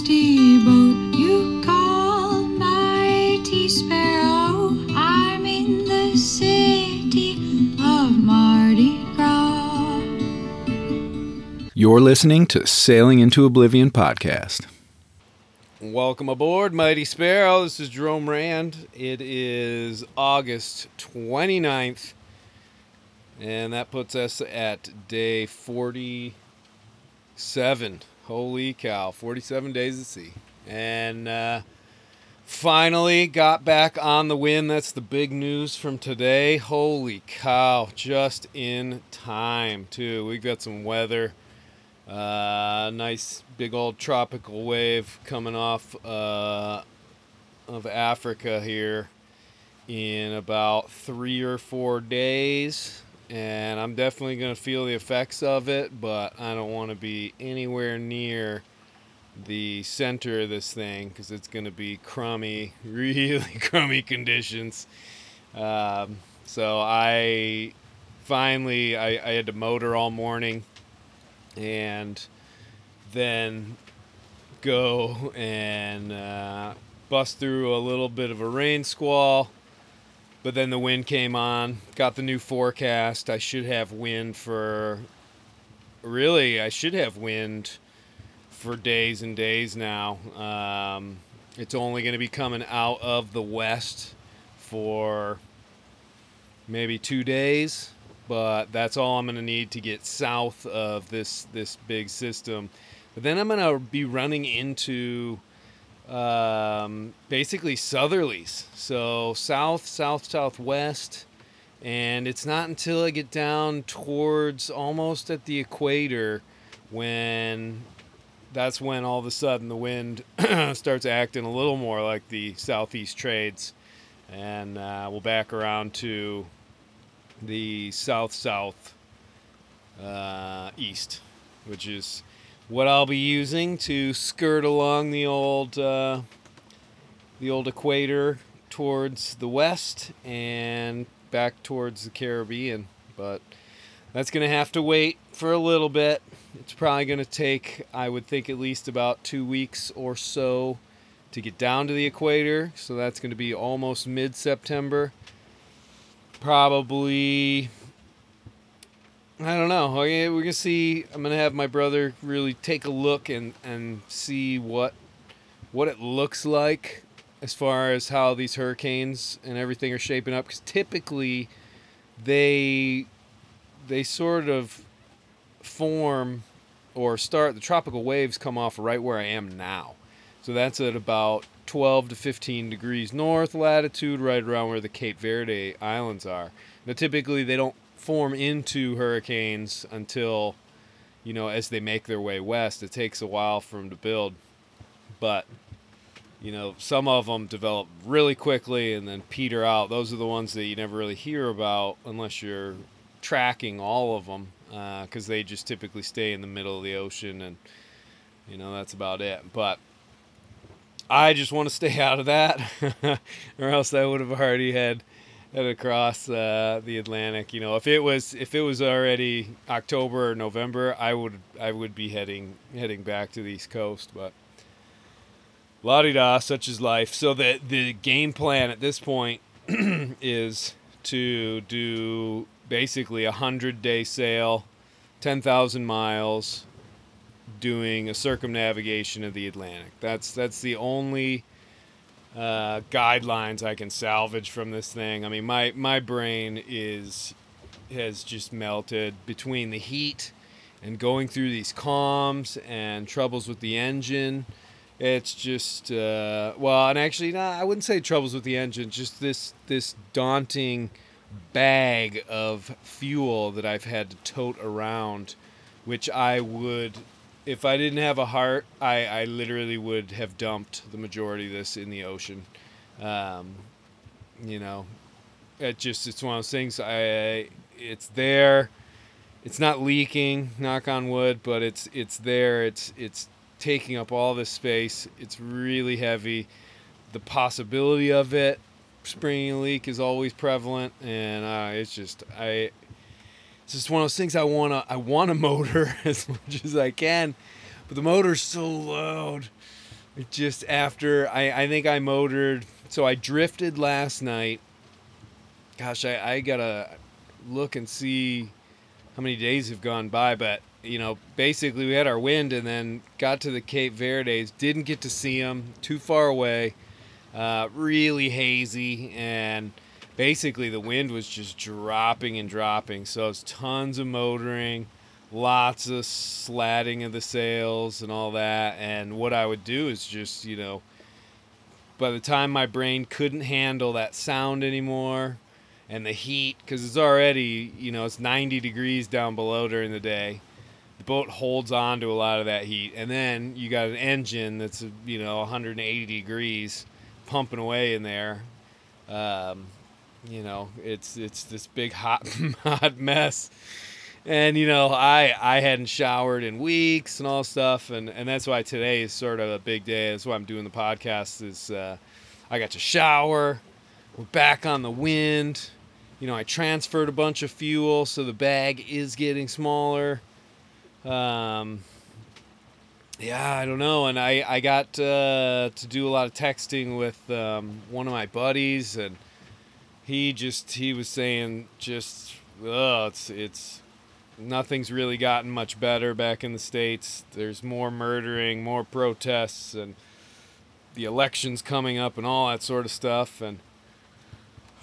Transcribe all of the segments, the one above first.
rusty boat you call mighty sparrow. I'm in the city of Mardi Gras. You're listening to Sailing into Oblivion podcast. Welcome aboard, Mighty Sparrow. This is Jerome Rand. It is August 29th, and that puts us at day 47. Holy cow, 47 days at sea. And uh, finally got back on the wind. That's the big news from today. Holy cow, just in time, too. We've got some weather. Uh, nice big old tropical wave coming off uh, of Africa here in about three or four days. And I'm definitely going to feel the effects of it, but I don't want to be anywhere near the center of this thing because it's going to be crummy, really crummy conditions. Um, so I finally I, I had to motor all morning and then go and uh, bust through a little bit of a rain squall. But then the wind came on, got the new forecast. I should have wind for really, I should have wind for days and days now. Um, it's only going to be coming out of the west for maybe two days but that's all I'm going to need to get south of this this big system. But then I'm going to be running into um, basically southerlies, so south, south, southwest, and it's not until I get down towards almost at the equator when that's when all of a sudden the wind starts acting a little more like the southeast trades, and uh, we'll back around to the south south uh, east, which is what I'll be using to skirt along the old uh, the old equator towards the west and back towards the Caribbean. But that's going to have to wait for a little bit. It's probably going to take, I would think, at least about two weeks or so to get down to the equator. So that's going to be almost mid September probably I don't know. Oh, okay, we're gonna see. I'm gonna have my brother really take a look and and see what what it looks like as far as how these hurricanes and everything are shaping up. Because typically, they they sort of form or start. The tropical waves come off right where I am now. So that's at about 12 to 15 degrees north latitude, right around where the Cape Verde Islands are. Now, typically, they don't form into hurricanes until, you know, as they make their way west. It takes a while for them to build. But, you know, some of them develop really quickly and then peter out. Those are the ones that you never really hear about unless you're tracking all of them because uh, they just typically stay in the middle of the ocean and, you know, that's about it. But, I just want to stay out of that, or else I would have already had had across uh, the Atlantic. You know, if it was if it was already October or November, I would I would be heading heading back to the East Coast. But la di da, such is life. So the the game plan at this point is to do basically a hundred day sail, ten thousand miles, doing a circumnavigation of the Atlantic. That's that's the only uh, guidelines I can salvage from this thing. I mean, my my brain is has just melted between the heat and going through these calms and troubles with the engine. It's just uh, well, and actually, nah, I wouldn't say troubles with the engine. Just this this daunting bag of fuel that I've had to tote around, which I would if I didn't have a heart, I, I literally would have dumped the majority of this in the ocean. Um, you know, it just it's one of those things. I it's there. It's not leaking, knock on wood, but it's it's there. It's it's taking up all this space. It's really heavy. The possibility of it springing a leak is always prevalent, and uh, it's just I it's just one of those things I want to I want a motor as much as I can, but the motor's so loud. it just after I, I think I motored so I drifted last night. Gosh, I, I gotta look and see how many days have gone by, but you know, basically we had our wind and then got to the Cape Verdes, didn't get to see them, too far away, uh, really hazy, and basically the wind was just dropping and dropping. So it's tons of motoring, lots of slatting of the sails and all that. And what I would do is just, you know, by the time my brain couldn't handle that sound anymore and the heat, because it's already, you know, it's 90 degrees down below during the day the boat holds on to a lot of that heat and then you got an engine that's you know 180 degrees pumping away in there um, you know it's it's this big hot hot mess. And you know i i hadn't showered in weeks and all stuff. And and that's why today is sort of a big day. That's why i'm doing the podcast is uh, i got to shower. We're back on the wind. You know i transferred a bunch of fuel so the bag is getting smaller. Um, yeah, I don't know. And I, I got uh, to do a lot of texting with um, one of my buddies, and he just he was saying just oh, it's it's nothing's really gotten much better back in the states. There's more murdering, more protests, and the elections coming up, and all that sort of stuff. And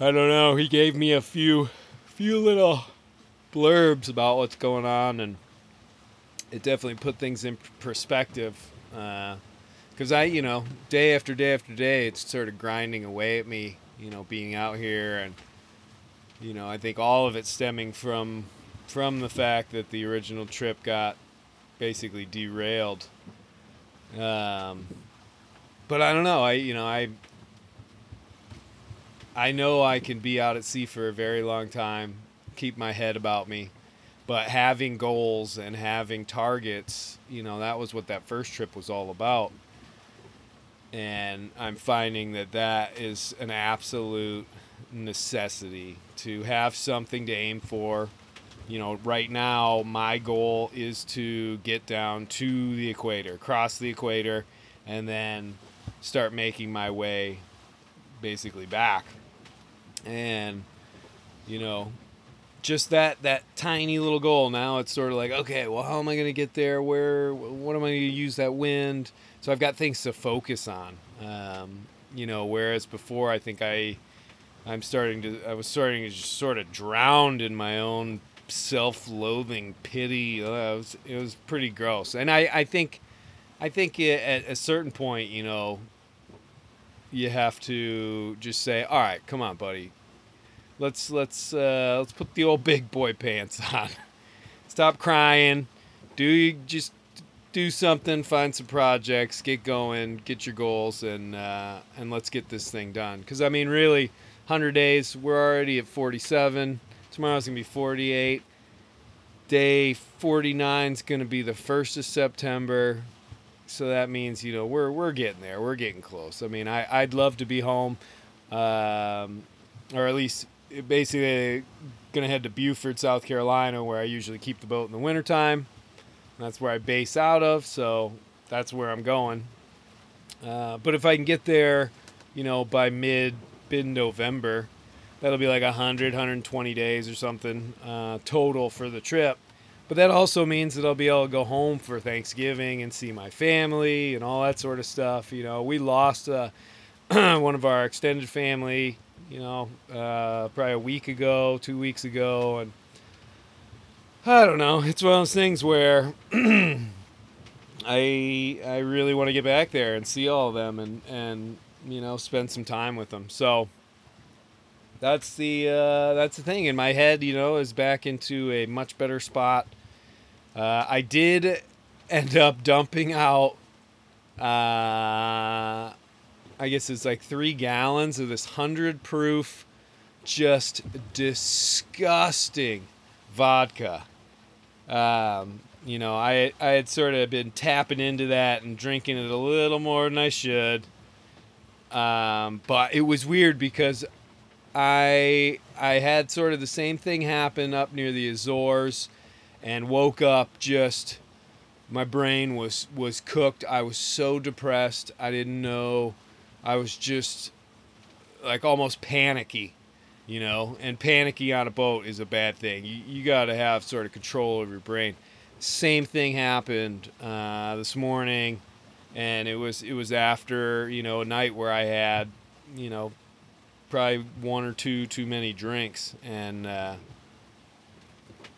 I don't know. He gave me a few few little blurbs about what's going on, and it definitely put things in perspective. Because uh, I, you know, day after day after day, it's sort of grinding away at me, you know, being out here, and you know, I think all of it stemming from from the fact that the original trip got basically derailed. Um, but I don't know. I, you know, I I know I can be out at sea for a very long time, keep my head about me but having goals and having targets, you know, that was what that first trip was all about. And I'm finding that that is an absolute necessity to have something to aim for. You know, right now, my goal is to get down to the equator, cross the equator, and then start making my way basically back. And, you know, just that that tiny little goal. Now it's sort of like, okay, well, how am I going to get there? Where? What am I going to use that wind? So I've got things to focus on. Um, you know, whereas before, I think I, I'm starting to, I was starting to just sort of drowned in my own self-loathing pity. Uh, it was, it was pretty gross, and I, I think, I think at a certain point, you know, you have to just say, all right, come on, buddy, let's let's uh, let's put the old big boy pants on. Stop crying. Do you just do something, find some projects, get going, get your goals, and uh, and let's get this thing done. Because I mean, really, 100 days. We're already at 47. Tomorrow's gonna be 48. Day 49 is gonna be the first of September. So that means you know we're we're getting there. We're getting close. I mean, I I'd love to be home, um, or at least basically gonna head to Beaufort, South Carolina, where I usually keep the boat in the wintertime. That's where I base out of, so that's where I'm going. Uh, but if I can get there, you know, by mid mid November, that'll be like 100, 120 days or something uh, total for the trip. But that also means that I'll be able to go home for Thanksgiving and see my family and all that sort of stuff. You know, we lost uh, one of our extended family you know, uh, probably a week ago, two weeks ago, and I don't know. It's one of those things where I I really want to get back there and see all of them and and you know spend some time with them. So that's the uh, that's the thing in my head. You know, is back into a much better spot. Uh, I did end up dumping out. Uh, I guess it's like three gallons of this hundred proof, just disgusting vodka. Um, you know, I I had sort of been tapping into that and drinking it a little more than I should. Um, but it was weird because I I had sort of the same thing happen up near the Azores, and woke up just my brain was was cooked. I was so depressed. I didn't know. I was just like almost panicky, you know. And panicky on a boat is a bad thing. You you got to have sort of control of your brain. Same thing happened uh, this morning, and it was it was after you know a night where I had you know probably one or two too many drinks and. Uh,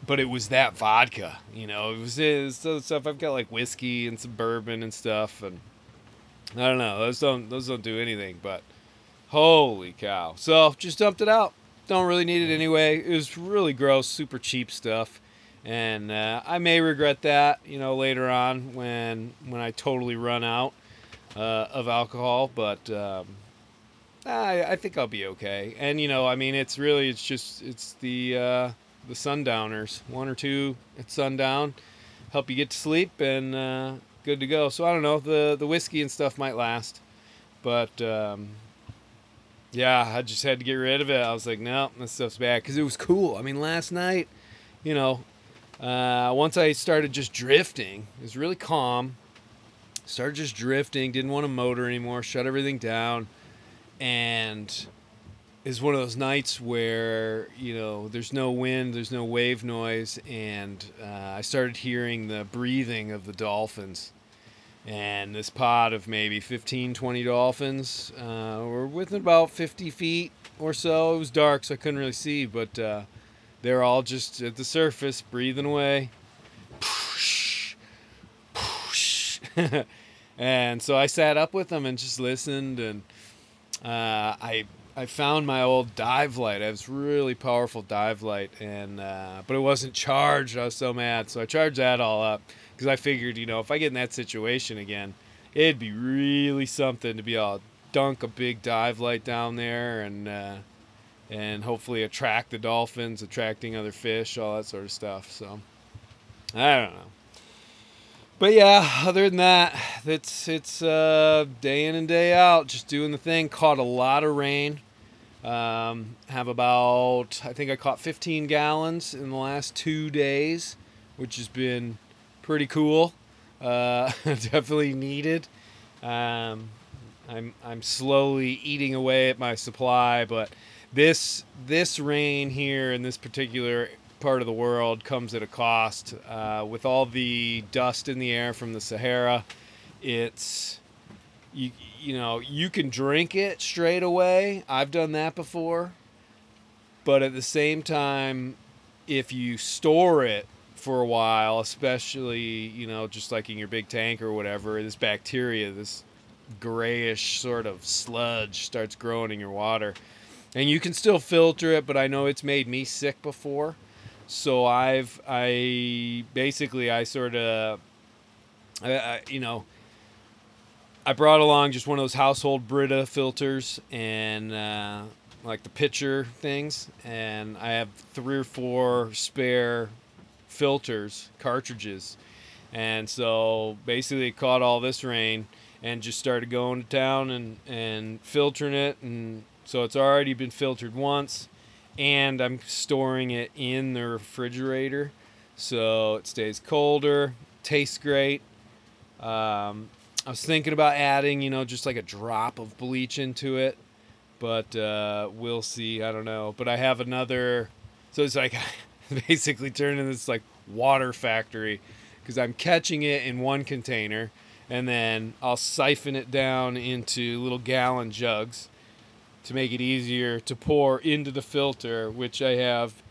but it was that vodka, you know. It was this other stuff. I've got like whiskey and some bourbon and stuff, and I don't know. Those don't those don't do anything. But holy cow! So just dumped it out. Don't really need it anyway. It was really gross, super cheap stuff, and uh, I may regret that, you know, later on when when I totally run out uh, of alcohol. But um, I, I think I'll be okay. And you know, I mean, it's really it's just it's the uh, the sundowners, one or two at sundown, help you get to sleep and uh, good to go. So I don't know, the the whiskey and stuff might last, but um, yeah, I just had to get rid of it. I was like, no, this stuff's bad because it was cool. I mean, last night, you know, uh, once I started just drifting, it was really calm. Started just drifting, didn't want to motor anymore, shut everything down, and is one of those nights where you know there's no wind, there's no wave noise, and uh, I started hearing the breathing of the dolphins. And this pod of maybe 15, 20 dolphins uh, were within about 50 feet or so. It was dark, so I couldn't really see, but uh, they're all just at the surface, breathing away. and so I sat up with them and just listened, and uh, I I found my old dive light. I have this really powerful dive light, and uh, but it wasn't charged. I was so mad, so I charged that all up because I figured, you know, if I get in that situation again, it'd be really something to be to dunk a big dive light down there and uh, and hopefully attract the dolphins, attracting other fish, all that sort of stuff. So I don't know. But yeah, other than that, it's it's uh, day in and day out, just doing the thing. Caught a lot of rain. Um, have about I think I caught 15 gallons in the last two days, which has been pretty cool. Uh, definitely needed. Um, I'm I'm slowly eating away at my supply, but this this rain here in this particular part of the world comes at a cost. Uh, with all the dust in the air from the Sahara, it's you you know you can drink it straight away. I've done that before, but at the same time, if you store it for a while, especially you know just like in your big tank or whatever, this bacteria, this grayish sort of sludge starts growing in your water. And you can still filter it, but I know it's made me sick before. So I've I basically I sort of I, I, you know I brought along just one of those household Brita filters and uh, like the pitcher things, and I have three or four spare filters cartridges, and so basically caught all this rain and just started going to town and and filtering it, and so it's already been filtered once and I'm storing it in the refrigerator so it stays colder, tastes great. Um, I was thinking about adding, you know, just like a drop of bleach into it, but uh, we'll see. I don't know. But I have another, so it's like basically turning this like water factory because I'm catching it in one container and then I'll siphon it down into little gallon jugs to make it easier to pour into the filter, which I have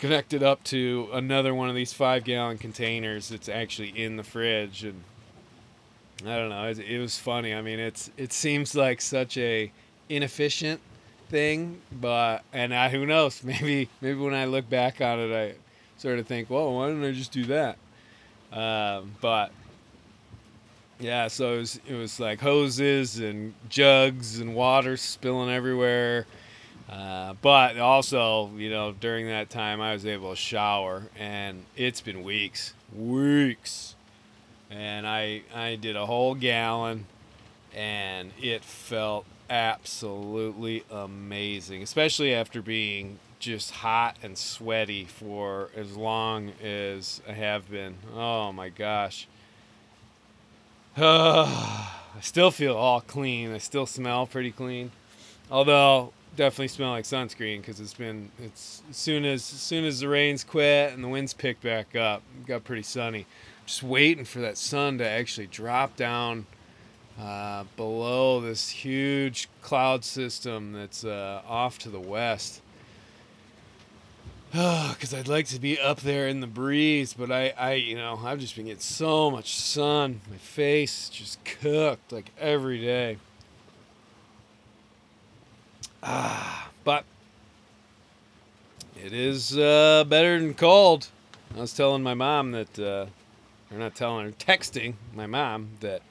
connected up to another one of these five gallon containers that's actually in the fridge. And I don't know, it, it was funny. I mean, it's it seems like such a inefficient thing, but and I, who knows? Maybe maybe when I look back on it, I sort of think, well, why didn't I just do that? Um, but yeah, so it was, it was like hoses and jugs and water spilling everywhere. Uh, but also, you know, during that time, I was able to shower, and it's been weeks, weeks, and I I did a whole gallon, and it felt absolutely amazing, especially after being just hot and sweaty for as long as I have been. Oh my gosh. I still feel all clean. I still smell pretty clean. Although definitely smell like sunscreen because it's been it's as soon as as soon as the rains quit and the winds picked back up, it got pretty sunny. Just waiting for that sun to actually drop down uh, below this huge cloud system that's uh, off to the west. Because I'd like to be up there in the breeze, but I, I, you know, I've just been getting so much sun. My face just cooked like every day. Ah, but it is uh, better than cold. I was telling my mom that, uh, or not telling her, texting my mom that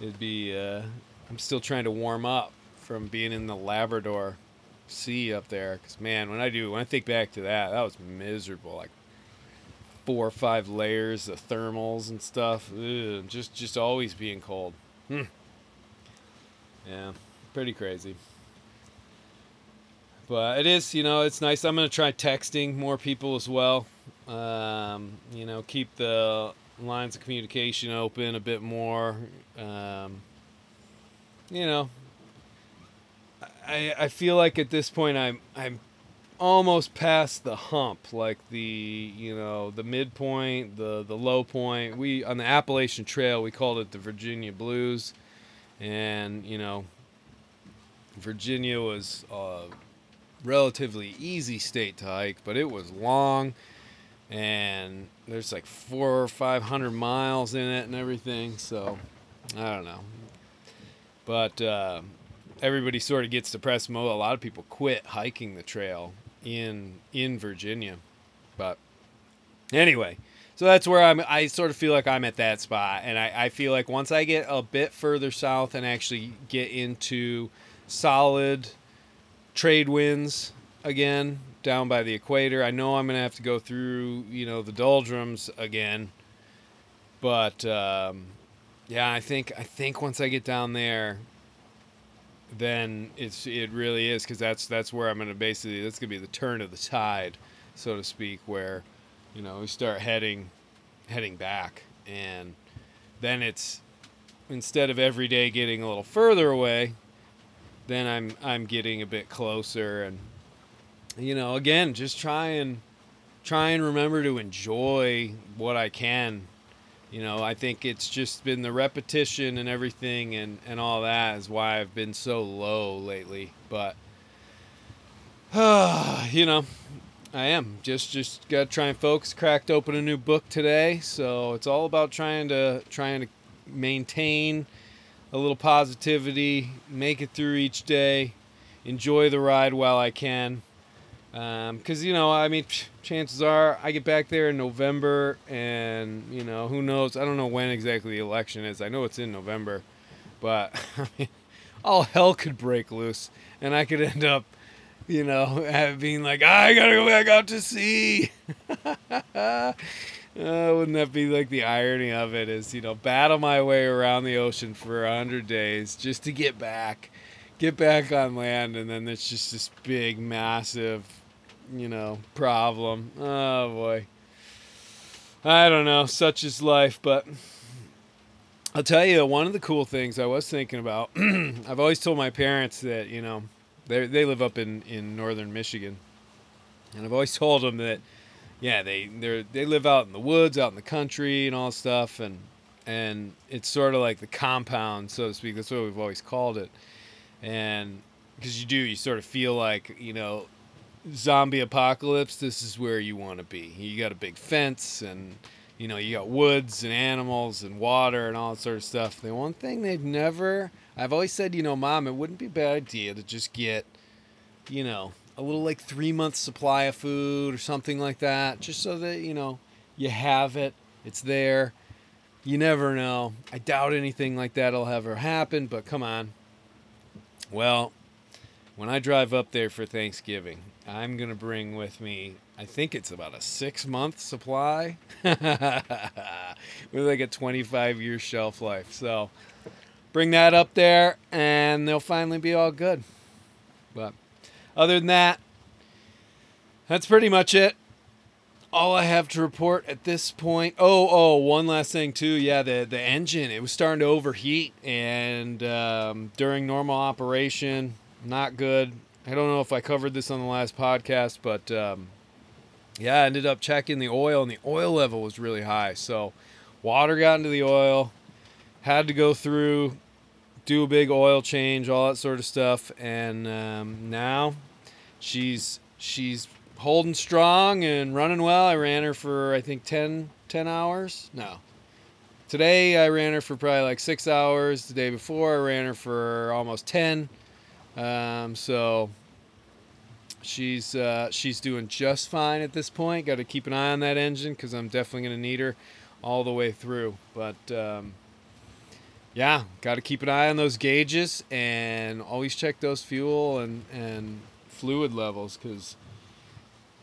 it'd be. Uh, I'm still trying to warm up from being in the Labrador Sea up there. Cause man, when I do, when I think back to that, that was miserable. Like four or five layers of thermals and stuff. Ugh, just, just always being cold. Hmm. Yeah, pretty crazy. But it is, you know, it's nice. I'm gonna try texting more people as well. Um, you know, keep the lines of communication open a bit more. Um, you know, I I feel like at this point I'm I'm almost past the hump, like the you know the midpoint, the the low point. We on the Appalachian Trail we called it the Virginia Blues, and you know Virginia was a relatively easy state to hike, but it was long and there's like four or five hundred miles in it and everything. So I don't know, but uh, everybody sort of gets depressed Mo, A lot of people quit hiking the trail in in Virginia, but anyway. So that's where I'm. I sort of feel like I'm at that spot, and I, I feel like once I get a bit further south and actually get into solid trade winds again, down by the equator. I know I'm gonna have to go through, you know, the doldrums again, but um, yeah, I think I think once I get down there, then it's it really is because that's that's where I'm gonna basically that's gonna be the turn of the tide, so to speak, where you know we start heading heading back, and then it's instead of every day getting a little further away, then I'm I'm getting a bit closer and you know, again, just try and try and remember to enjoy what I can. You know, I think it's just been the repetition and everything and, and all that is why I've been so low lately. But, uh, you know, I am just just gotta try and focus. Cracked open a new book today, so it's all about trying to trying to maintain a little positivity, make it through each day, enjoy the ride while I can. Because, um, you know, I mean, chances are I get back there in November, and, you know, who knows? I don't know when exactly the election is. I know it's in November, but, I mean, all hell could break loose, and I could end up, you know, being like, I gotta go back out to sea. uh, wouldn't that be like the irony of it? Is you know, battle my way around the ocean for a hundred days just to get back, get back on land, and then there's just this big, massive you know, problem. Oh boy. I don't know, such is life, but I'll tell you one of the cool things I was thinking about. I've always told my parents that, you know, they they live up in in northern Michigan. And I've always told them that yeah, they they they live out in the woods, out in the country and all stuff and and it's sort of like the compound, so to speak. That's what we've always called it. And because you do, you sort of feel like, you know, zombie apocalypse, this is where you want to be. You got a big fence and you know, you got woods and animals and water and all that sort of stuff. The one thing they've never I've always said, you know, mom, it wouldn't be a bad idea to just get, you know, a little like three months supply of food or something like that, just so that, you know, you have it, it's there. You never know. I doubt anything like that'll ever happen, but come on. Well, when I drive up there for Thanksgiving, I'm going to bring with me, I think it's about a six month supply with like a 25 year shelf life. So bring that up there and they'll finally be all good. But other than that, that's pretty much it. All I have to report at this point. Oh, oh, one last thing too. Yeah, the the engine it was starting to overheat, and um, during normal operation, not good. I don't know if I covered this on the last podcast, but um, yeah, I ended up checking the oil, and the oil level was really high. So water got into the oil, had to go through, do a big oil change, all that sort of stuff, and um, now she's she's holding strong and running well. I ran her for I think 10, 10 hours. No. Today I ran her for probably like six hours. The day before I ran her for almost ten. Um, so she's uh, she's doing just fine at this point. Got to keep an eye on that engine because I'm definitely going to need her all the way through. But um, yeah, got to keep an eye on those gauges and always check those fuel and and fluid levels because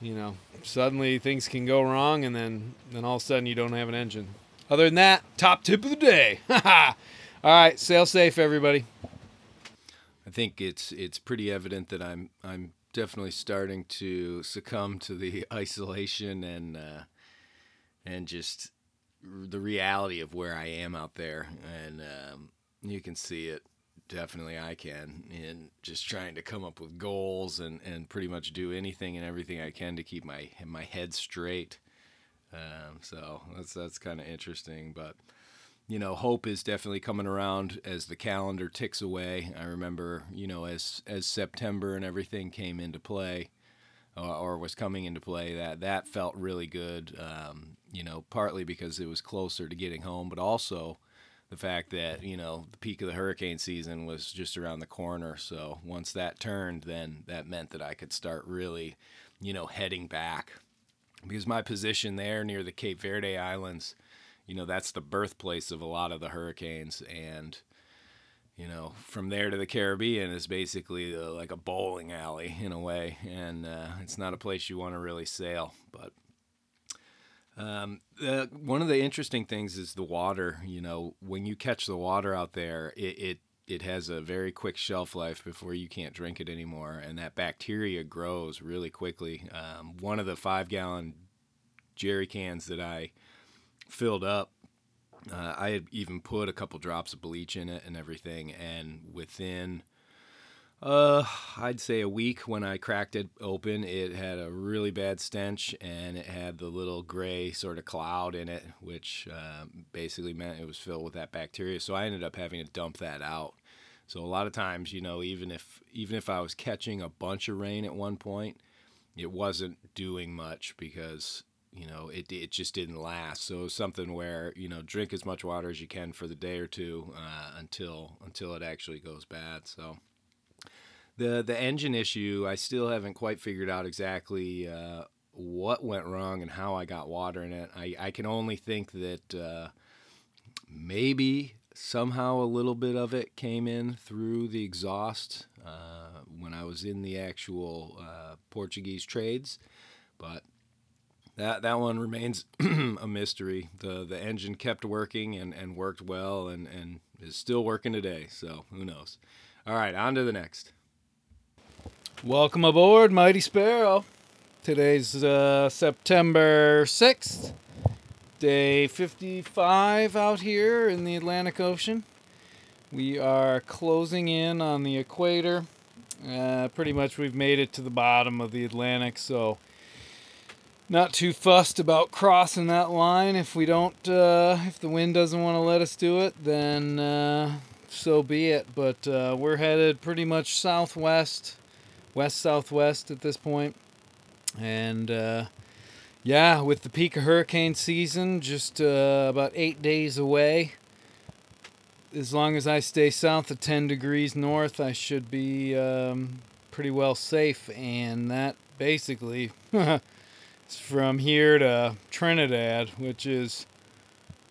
you know suddenly things can go wrong and then then all of a sudden you don't have an engine. Other than that, top tip of the day. all right, sail safe, everybody. Think it's it's pretty evident that I'm I'm definitely starting to succumb to the isolation and uh, and just the reality of where I am out there, and um, you can see it. Definitely, I can in just trying to come up with goals and, and pretty much do anything and everything I can to keep my my head straight. Um, so that's that's kind of interesting, but you know, hope is definitely coming around as the calendar ticks away. I remember, you know, as as September and everything came into play, uh, or was coming into play, that that felt really good. Um, you know, partly because it was closer to getting home, but also the fact that you know the peak of the hurricane season was just around the corner. So once that turned, then that meant that I could start really, you know, heading back because my position there near the Cape Verde Islands you know that's the birthplace of a lot of the hurricanes. And you know from there to the caribbean is basically uh, like a bowling alley in a way. And uh, it's not a place you want to really sail. But um, one of the interesting things is the water you know when you catch the water out there it, it it has a very quick shelf life before you can't drink it anymore. And that bacteria grows really quickly. Um, one of the five gallon jerry cans that i filled up. Uh, I had even put a couple drops of bleach in it and everything, and within, uh, I'd say a week when I cracked it open, it had a really bad stench, and it had the little gray sort of cloud in it, which uh, basically meant it was filled with that bacteria. So I ended up having to dump that out. So a lot of times, you know, even if even if I was catching a bunch of rain at one point, it wasn't doing much because you know, it, it just didn't last. So something where, you know, drink as much water as you can for the day or two uh, until until it actually goes bad. So the the engine issue, I still haven't quite figured out exactly uh, what went wrong and how I got water in it. I, I can only think that uh, maybe somehow a little bit of it came in through the exhaust uh, when I was in the actual uh, Portuguese trades. But that that one remains a mystery. the The engine kept working and, and worked well and, and is still working today. So who knows? All right, on to the next. Welcome aboard, Mighty Sparrow. Today's uh, September sixth, day fifty-five out here in the Atlantic Ocean. We are closing in on the equator. Uh, pretty much, we've made it to the bottom of the Atlantic, so not too fussed about crossing that line. If we don't, uh, if the wind doesn't want to let us do it, then uh, so be it. But uh, we're headed pretty much southwest, west southwest at this point, and uh, yeah, with the peak of hurricane season just uh, about eight days away. As long as I stay south of 10 degrees north, I should be um, pretty well safe, and that basically. from here to Trinidad, which is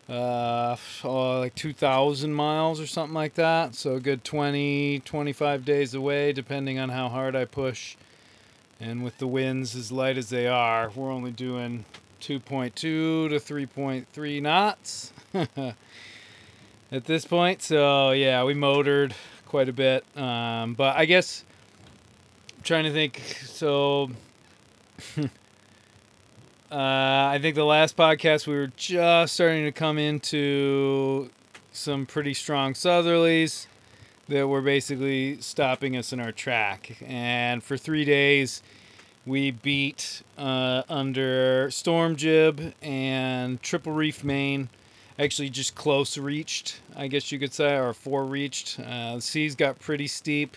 uh, oh, like 2,000 miles or something like that. So a good 20, 25 days away, depending on how hard I push. And with the winds as light as they are, we're only doing 2.2 to 3.3 knots at this point. So yeah, we motored quite a bit. Um, but I guess I'm trying to think. So Uh, I think the last podcast we were just starting to come into some pretty strong southerlies that were basically stopping us in our track. And for three days, we beat uh, under storm jib and triple reef main. Actually, just close reached, I guess you could say, or four reached. Uh, the seas got pretty steep.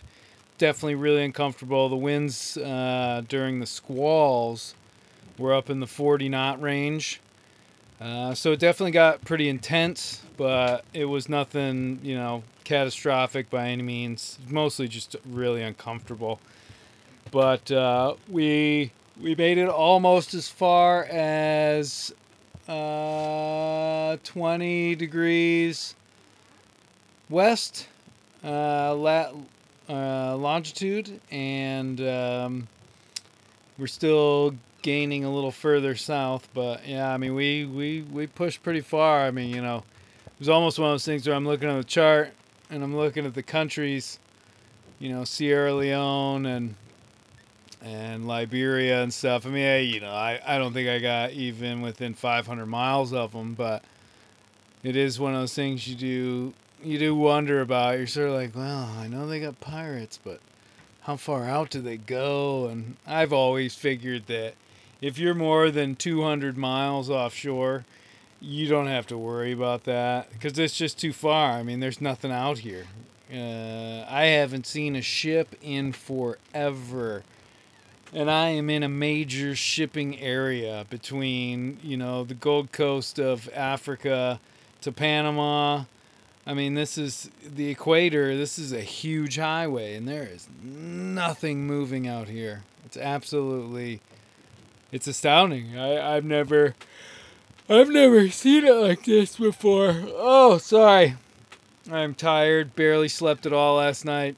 Definitely really uncomfortable. The winds uh, during the squalls we're up in the 40 knot range. Uh, so it definitely got pretty intense, but it was nothing, you know, catastrophic by any means. Mostly just really uncomfortable. But uh, we we made it almost as far as uh, 20 degrees west uh, lat, uh, longitude, and um, we're still gaining a little further south. But yeah, I mean, we we we pushed pretty far. I mean, you know, it was almost one of those things where I'm looking at the chart and I'm looking at the countries, you know, Sierra Leone and and Liberia and stuff. I mean, you know, I, I don't think I got even within 500 miles of them, but it is one of those things you do you do wonder about. You're sort of like, well, I know they got pirates, but how far out do they go? And I've always figured that if you're more than 200 miles offshore, you don't have to worry about that because it's just too far. I mean, there's nothing out here. Uh, I haven't seen a ship in forever. And I am in a major shipping area between, you know, the Gold Coast of Africa to Panama. I mean, this is the equator. This is a huge highway, and there is nothing moving out here. It's absolutely it's astounding. I, I've never I've never seen it like this before. Oh, sorry. I'm tired. Barely slept at all last night.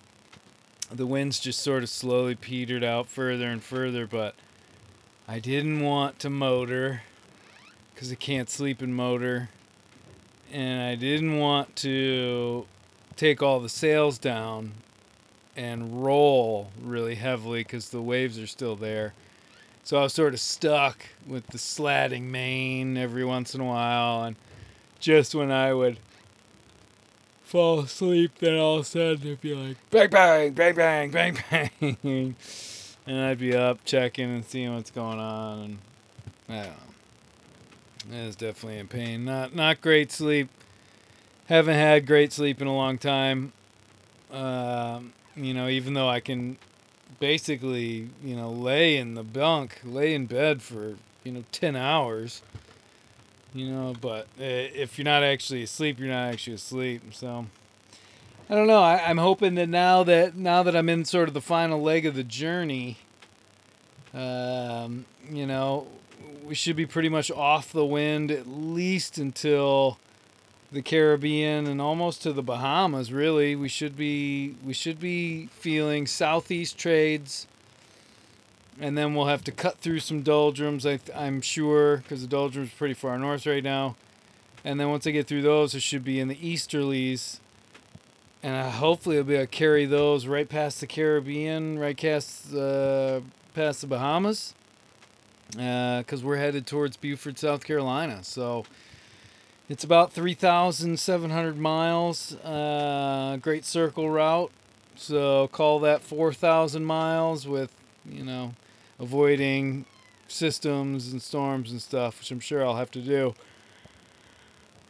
The winds just sort of slowly petered out further and further, but I didn't want to motor because I can't sleep in motor. And I didn't want to take all the sails down and roll really heavily because the waves are still there. So I was sort of stuck with the slatting main every once in a while, and just when I would fall asleep, then all of a sudden it'd be like bang bang bang bang bang bang, and I'd be up checking and seeing what's going on, and I don't know. Was definitely in pain. Not not great sleep. Haven't had great sleep in a long time. Um, you know, even though I can basically, you know, lay in the bunk, lay in bed for, you know, 10 hours. You know, but if you're not actually asleep, you're not actually asleep. So I don't know. I, I'm hoping that now that now that I'm in sort of the final leg of the journey, um, you know, we should be pretty much off the wind at least until the Caribbean and almost to the Bahamas. Really, we should be we should be feeling southeast trades, and then we'll have to cut through some doldrums. I I'm sure because the doldrums pretty far north right now, and then once I get through those, it should be in the easterlies. And uh, hopefully, I'll be able to carry those right past the Caribbean, right past uh, past the Bahamas, because uh, we're headed towards Beaufort, South Carolina. So, it's about 3,700 miles, uh, Great Circle route. So call that 4,000 miles with, you know, avoiding systems and storms and stuff, which I'm sure I'll have to do.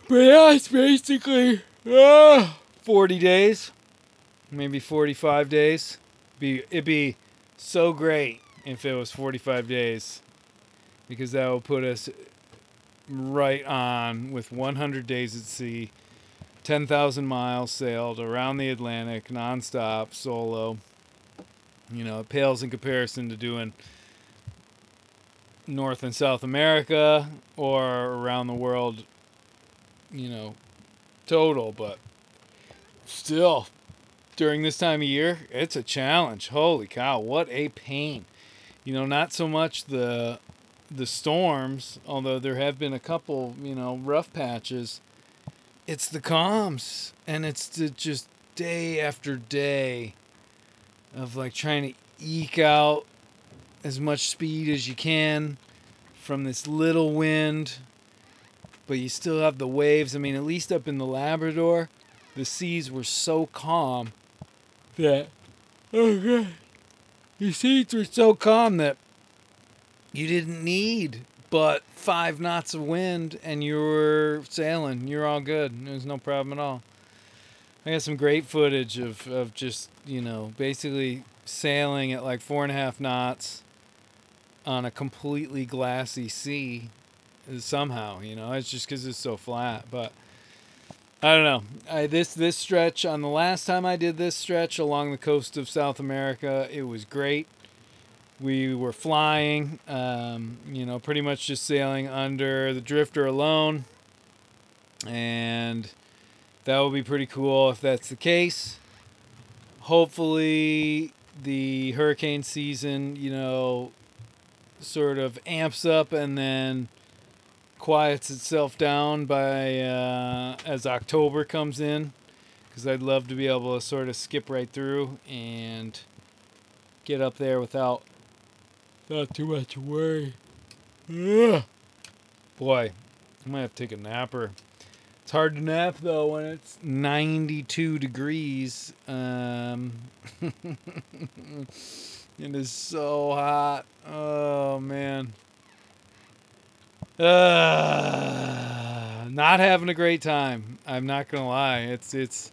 But yeah, it's basically uh, 40 days, maybe 45 days. Be it'd be so great if it was 45 days, because that would put us right on with 100 days at sea, 10,000 miles sailed around the Atlantic nonstop, solo. You know, it pales in comparison to doing North and South America or around the world, you know, total, but still, during this time of year, it's a challenge. Holy cow, what a pain. You know, not so much the the storms, although there have been a couple, you know, rough patches, it's the calms. And it's the just day after day of like trying to eke out as much speed as you can from this little wind, but you still have the waves. I mean, at least up in the Labrador, the seas were so calm that oh god, the seas were so calm that you didn't need but five knots of wind and you were sailing. You're all good. There was no problem at all. I got some great footage of, of just, you know, basically sailing at like four and a half knots on a completely glassy sea somehow, you know, it's just because it's so flat. But I don't know. I, this this stretch on the last time I did this stretch along the coast of South America, it was great. We were flying, um, you know, pretty much just sailing under the drifter alone, and that will be pretty cool if that's the case. Hopefully, the hurricane season, you know, sort of amps up and then quiets itself down by uh, as October comes in, because I'd love to be able to sort of skip right through and get up there without not too much worry. Ugh. Boy, I might have to take a napper. It's hard to nap though when it's 92 degrees. Um, it is so hot. Oh man. Uh, not having a great time. I'm not gonna lie. It's it's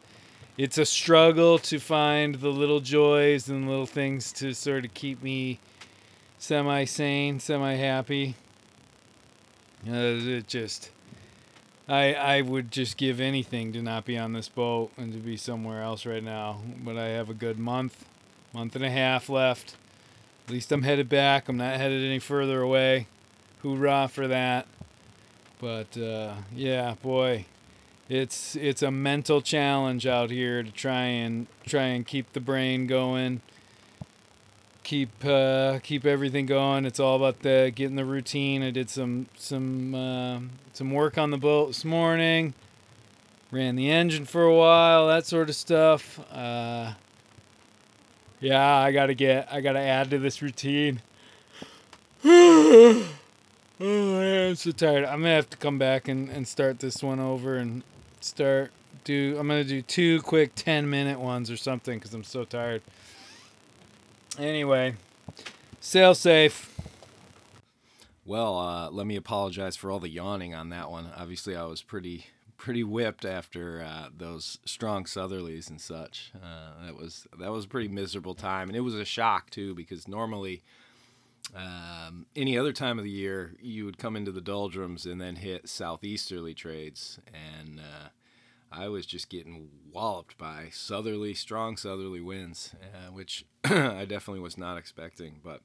it's a struggle to find the little joys and little things to sort of keep me semi sane, semi happy. Uh, it just I I would just give anything to not be on this boat and to be somewhere else right now. But I have a good month, month and a half left. At least I'm headed back. I'm not headed any further away. Hoorah for that. But uh, yeah, boy, it's it's a mental challenge out here to try and try and keep the brain going keep uh, keep everything going. It's all about the getting the routine. I did some some uh, some work on the boat this morning. Ran the engine for a while, that sort of stuff. Uh, yeah, I gotta get I gotta add to this routine. oh man, I'm so tired. I'm gonna have to come back and, and start this one over and start do I'm gonna do two quick 10 minute ones or something because I'm so tired. Anyway, sail safe. Well, uh, let me apologize for all the yawning on that one. Obviously, I was pretty pretty whipped after uh, those strong southerlies and such. Uh, that was that was a pretty miserable time, and it was a shock too because normally, um, any other time of the year, you would come into the doldrums and then hit southeasterly trades, and uh, I was just getting walloped by southerly, strong southerly winds, uh, which I definitely was not expecting. But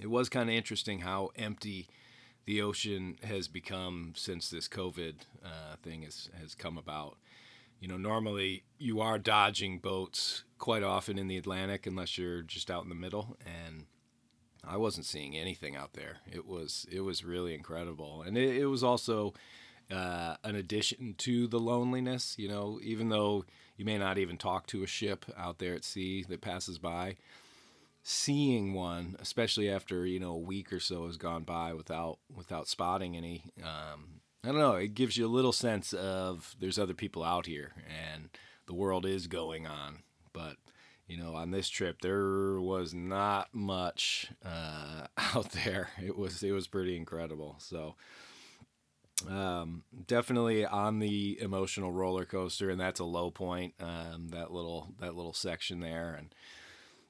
it was kind of interesting how empty the ocean has become since this COVID uh, thing has, has come about. You know, normally you are dodging boats quite often in the Atlantic unless you're just out in the middle, and I wasn't seeing anything out there. It was it was really incredible, and it, it was also uh, an addition to the loneliness. You know, even though you may not even talk to a ship out there at sea that passes by, seeing one, especially after you know a week or so has gone by without without spotting any, um, I don't know. It gives you a little sense of there's other people out here and the world is going on. But you know, on this trip there was not much uh, out there. It was it was pretty incredible. So um, definitely on the emotional roller coaster, and that's a low point. Um, that little that little section there, and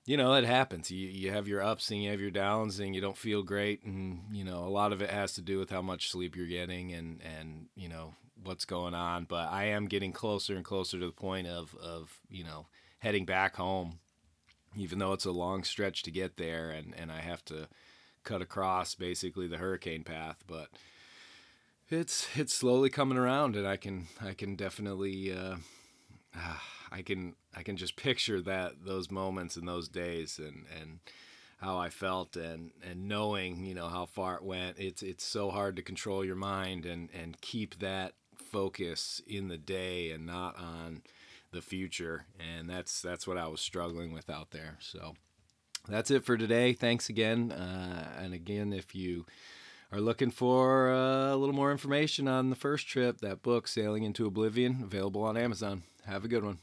you know it happens. You you have your ups and you have your downs, and you don't feel great, and you know a lot of it has to do with how much sleep you're getting, and and you know what's going on. But I am getting closer and closer to the point of of you know heading back home, even though it's a long stretch to get there, and and I have to cut across basically the hurricane path, but it's it's slowly coming around, and I can I can definitely uh, I can I can just picture that those moments and those days and and how I felt and and knowing you know how far it went. It's it's so hard to control your mind and and keep that focus in the day and not on the future, and that's that's what I was struggling with out there. So that's it for today. Thanks again. Uh, and again, if you are looking for uh, a little more information on the first trip, that book, Sailing into Oblivion, available on Amazon. Have a good one.